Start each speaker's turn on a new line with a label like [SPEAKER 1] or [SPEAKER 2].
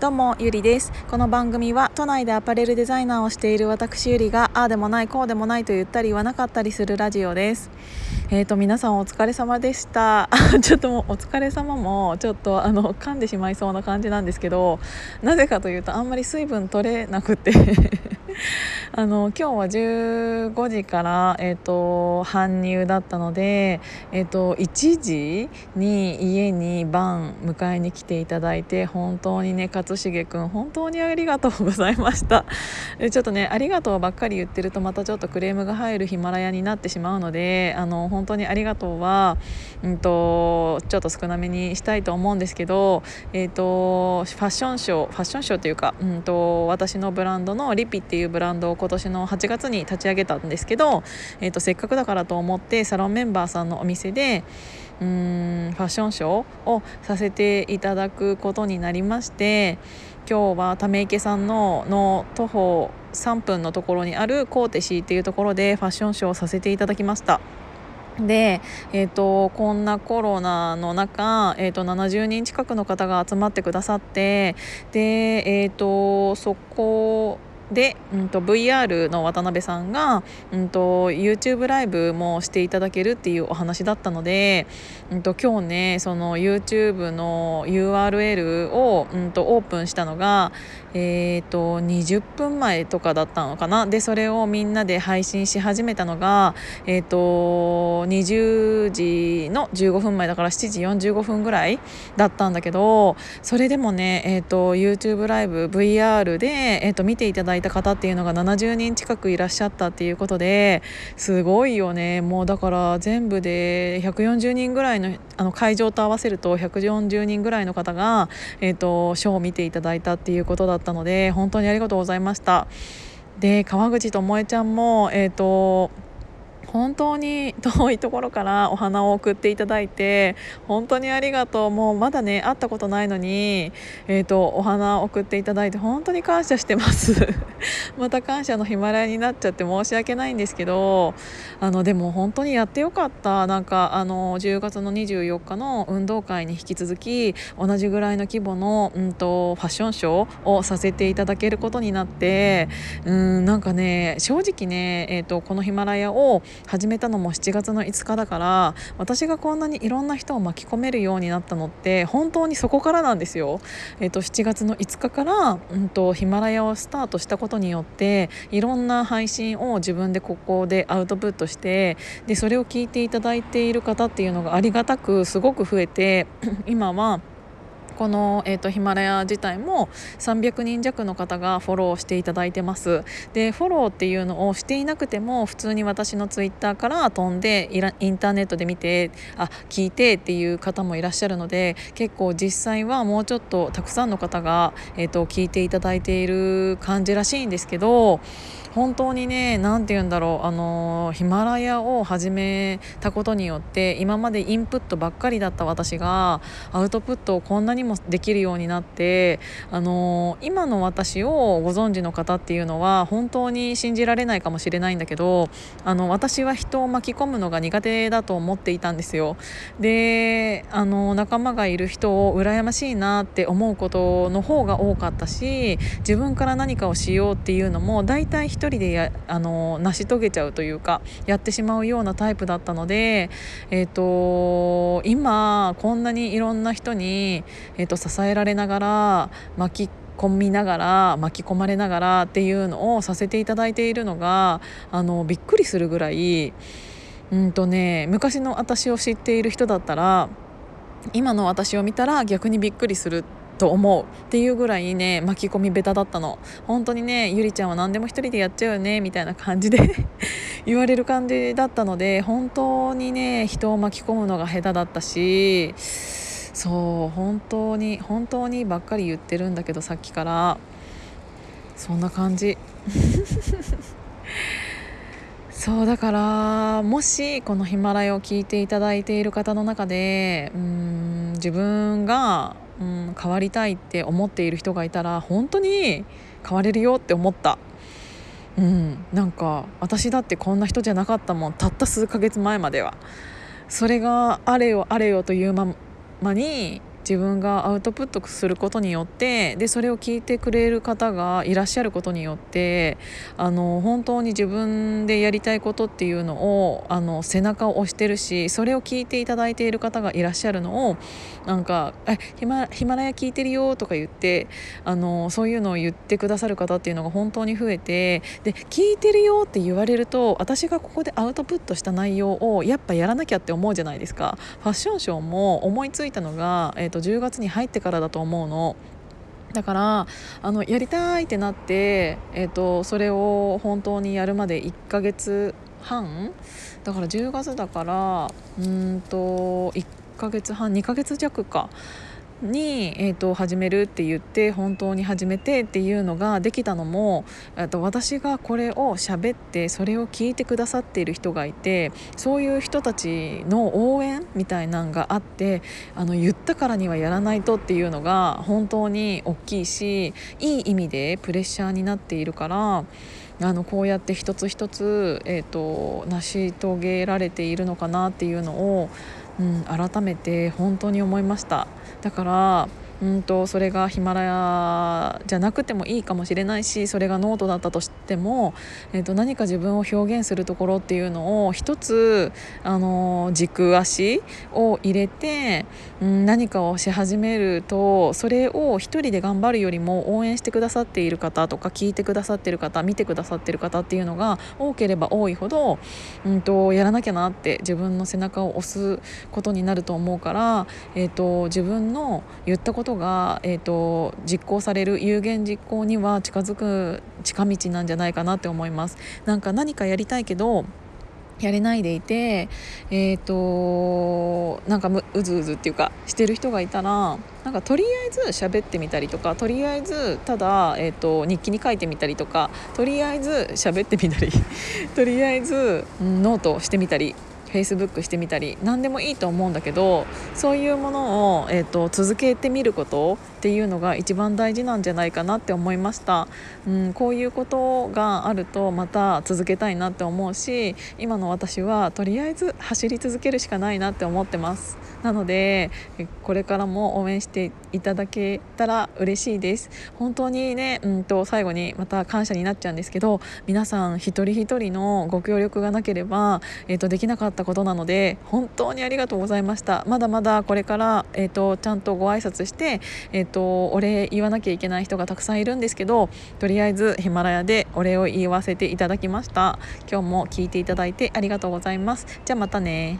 [SPEAKER 1] どうもゆりです。この番組は都内でアパレルデザイナーをしている私ゆりがああでもないこうでもないと言ったり言わなかったりするラジオです。えーと皆さんお疲れ様でした。ちょっともうお疲れ様もちょっとあの噛んでしまいそうな感じなんですけどなぜかというとあんまり水分取れなくて。あの今日は15時から、えーと、搬入だったので、えーと、1時に家に晩迎えに来ていただいて本当にね勝重君本当にありがとうございました。ちょっとねありがとうばっかり言ってるとまたちょっとクレームが入るヒマラヤになってしまうのであの本当にありがとうは、うんと、ちょっと少なめにしたいと思うんですけど、えーと、ファッションショーファッションショーというか、うんと私のブランドのリピっていうブランドを今年の8月に立ち上げたんですけど、えーと、せっかくだからと思ってサロンメンバーさんのお店でうーんファッションショーをさせていただくことになりまして今日はため池さんのの徒歩3分のところにあるコーテシーっていうところでファッションショーをさせていただきました。で、えーと、こんなコロナの中、えーと、70人近くの方が集まってくださってで、えーとそこで、うんと、VR の渡辺さんが、うんと、YouTube ライブもしていただけるっていうお話だったので、うんと、今日ねその YouTube の URL を、うんと、オープンしたのが、えー、と20分前とかだったのかな。でそれをみんなで配信し始めたのが、えー、と20時の15分前だから7時45分ぐらいだったんだけどそれでもね、えー、と YouTube ライブ VR で、えー、と見ていただいてた方っていうのが70人近くいらっしゃったっていうことですごいよねもうだから全部で140人ぐらいのあの会場と合わせると140人ぐらいの方が、えー、とショーを見ていただいたっていうことだったので本当にありがとうございました。で川口智恵ちゃんも、えーと本当に遠いところからお花を送っていただいて本当にありがとう。もうまだね会ったことないのに、えーと、お花を送っていただいて本当に感謝してます。また感謝のヒマラヤになっちゃって申し訳ないんですけどあのでも本当にやってよかった。なんかあの10月の24日の運動会に引き続き同じぐらいの規模の、うんと、ファッションショーをさせていただけることになってうんなんかね正直ね、えーとこのヒマラヤを始めたのも7月の5日だから私がこんなにいろんな人を巻き込めるようになったのって本当にそこからなんですよ。えーと、7月の5日から、うんと、ヒマラヤをスタートしたことによっていろんな配信を自分でここでアウトプットしてでそれを聞いていただいている方っていうのがありがたくすごく増えて今はこの、えーと、ヒマラヤ自体も300人弱の方がフォローしていただいてます。でフォローっていうのをしていなくても普通に私のツイッターから飛んでインターネットで見てあ聞いてっていう方もいらっしゃるので結構実際はもうちょっとたくさんの方が、えーと聞いていただいている感じらしいんですけど本当にね何て言うんだろうあのヒマラヤを始めたことによって今までインプットばっかりだった私がアウトプットをこんなにもできるようになってあの今の私をご存知の方っていうのは本当に信じられないかもしれないんだけどあの私は人を巻き込むのが苦手だと思っていたんですよ。であの仲間がいる人を羨ましいなって思うことの方が多かったし自分から何かをしようっていうのも大体人人でやあの成し遂げちゃうというかやってしまうようなタイプだったので、えーと、今こんなにいろんな人に、えーと、支えられながら巻き込みながら巻き込まれながらっていうのをさせていただいているのがあのびっくりするぐらいうんとね昔の私を知っている人だったら今の私を見たら逆にびっくりすると思うっていうぐらいね巻き込みベタだったの。本当にねゆりちゃんは何でも一人でやっちゃうよねみたいな感じで 言われる感じだったので本当にね人を巻き込むのが下手だったしそう本当に本当にばっかり言ってるんだけどさっきから。そんな感じ。そうだからもしこのヒマラヤを聞いていただいている方の中でうん自分がうん、変わりたいって思っている人がいたら本当に変われるよって思った。うん、なんか私だってこんな人じゃなかったもんたった数ヶ月前まではそれがあれよあれよという間に自分がアウトプットすることによってでそれを聞いてくれる方がいらっしゃることによってあの本当に自分でやりたいことっていうのをあの背中を押してるしそれを聞いていただいている方がいらっしゃるのをなんか「えヒマヒマラヤ聞いてるよ」とか言ってあのそういうのを言ってくださる方っていうのが本当に増えてで聞いてるよって言われると私がここでアウトプットした内容をやっぱやらなきゃって思うじゃないですか。ファッションショーも思いついたのが、えー、と10月に入ってからだと思うの。だからあのやりたいってなって、えーと、それを本当にやるまで1ヶ月半？だから10月だからうんと1ヶ月半2ヶ月弱かに、えーと、始めるって言って本当に始めてっていうのができたのも、と、私がこれを喋ってそれを聞いてくださっている人がいてそういう人たちの応援みたいなんがあってあの言ったからにはやらないとっていうのが本当に大きいしいい意味でプレッシャーになっているから。あのこうやって一つ一つ、えーと成し遂げられているのかなっていうのをうん、改めて本当に思いました。だからうんとそれがヒマラヤじゃなくてもいいかもしれないしそれがノートだったとしても、えー、と何か自分を表現するところっていうのを一つあの軸足を入れて、うん、何かをし始めるとそれを一人で頑張るよりも応援してくださっている方とか聞いてくださっている方見てくださっている方っていうのが多ければ多いほど、うんと、やらなきゃなって自分の背中を押すことになると思うから、えーと自分の言ったことことが、えーと、実行される有言実行には近づく近道なんじゃないかなって思います。なんか何かやりたいけどやれないでいてえっ、ー、となんかうずうずっていうかしてる人がいたらなんかとりあえず喋ってみたりとかとりあえずただ、えーと、日記に書いてみたりとかとりあえず喋ってみたり とりあえず、ノートしてみたりフェイスブックしてみたり何でもいいと思うんだけどそういうものを、えーと、続けてみることっていうのが一番大事なんじゃないかなって思いました、うん、こういうことがあるとまた続けたいなって思うし今の私はとりあえず走り続けるしかないなって思ってます。なのでこれからも応援していただけたら嬉しいです。本当にね、うんと、最後にまた感謝になっちゃうんですけど皆さん一人一人のご協力がなければ、えーとできなかったったことなので本当にありがとうございました。まだまだこれから、えーと、ちゃんとご挨拶して、えーと、お礼言わなきゃいけない人がたくさんいるんですけどとりあえずヒマラヤでお礼を言わせていただきました。今日も聞いていただいてありがとうございます。じゃあまたね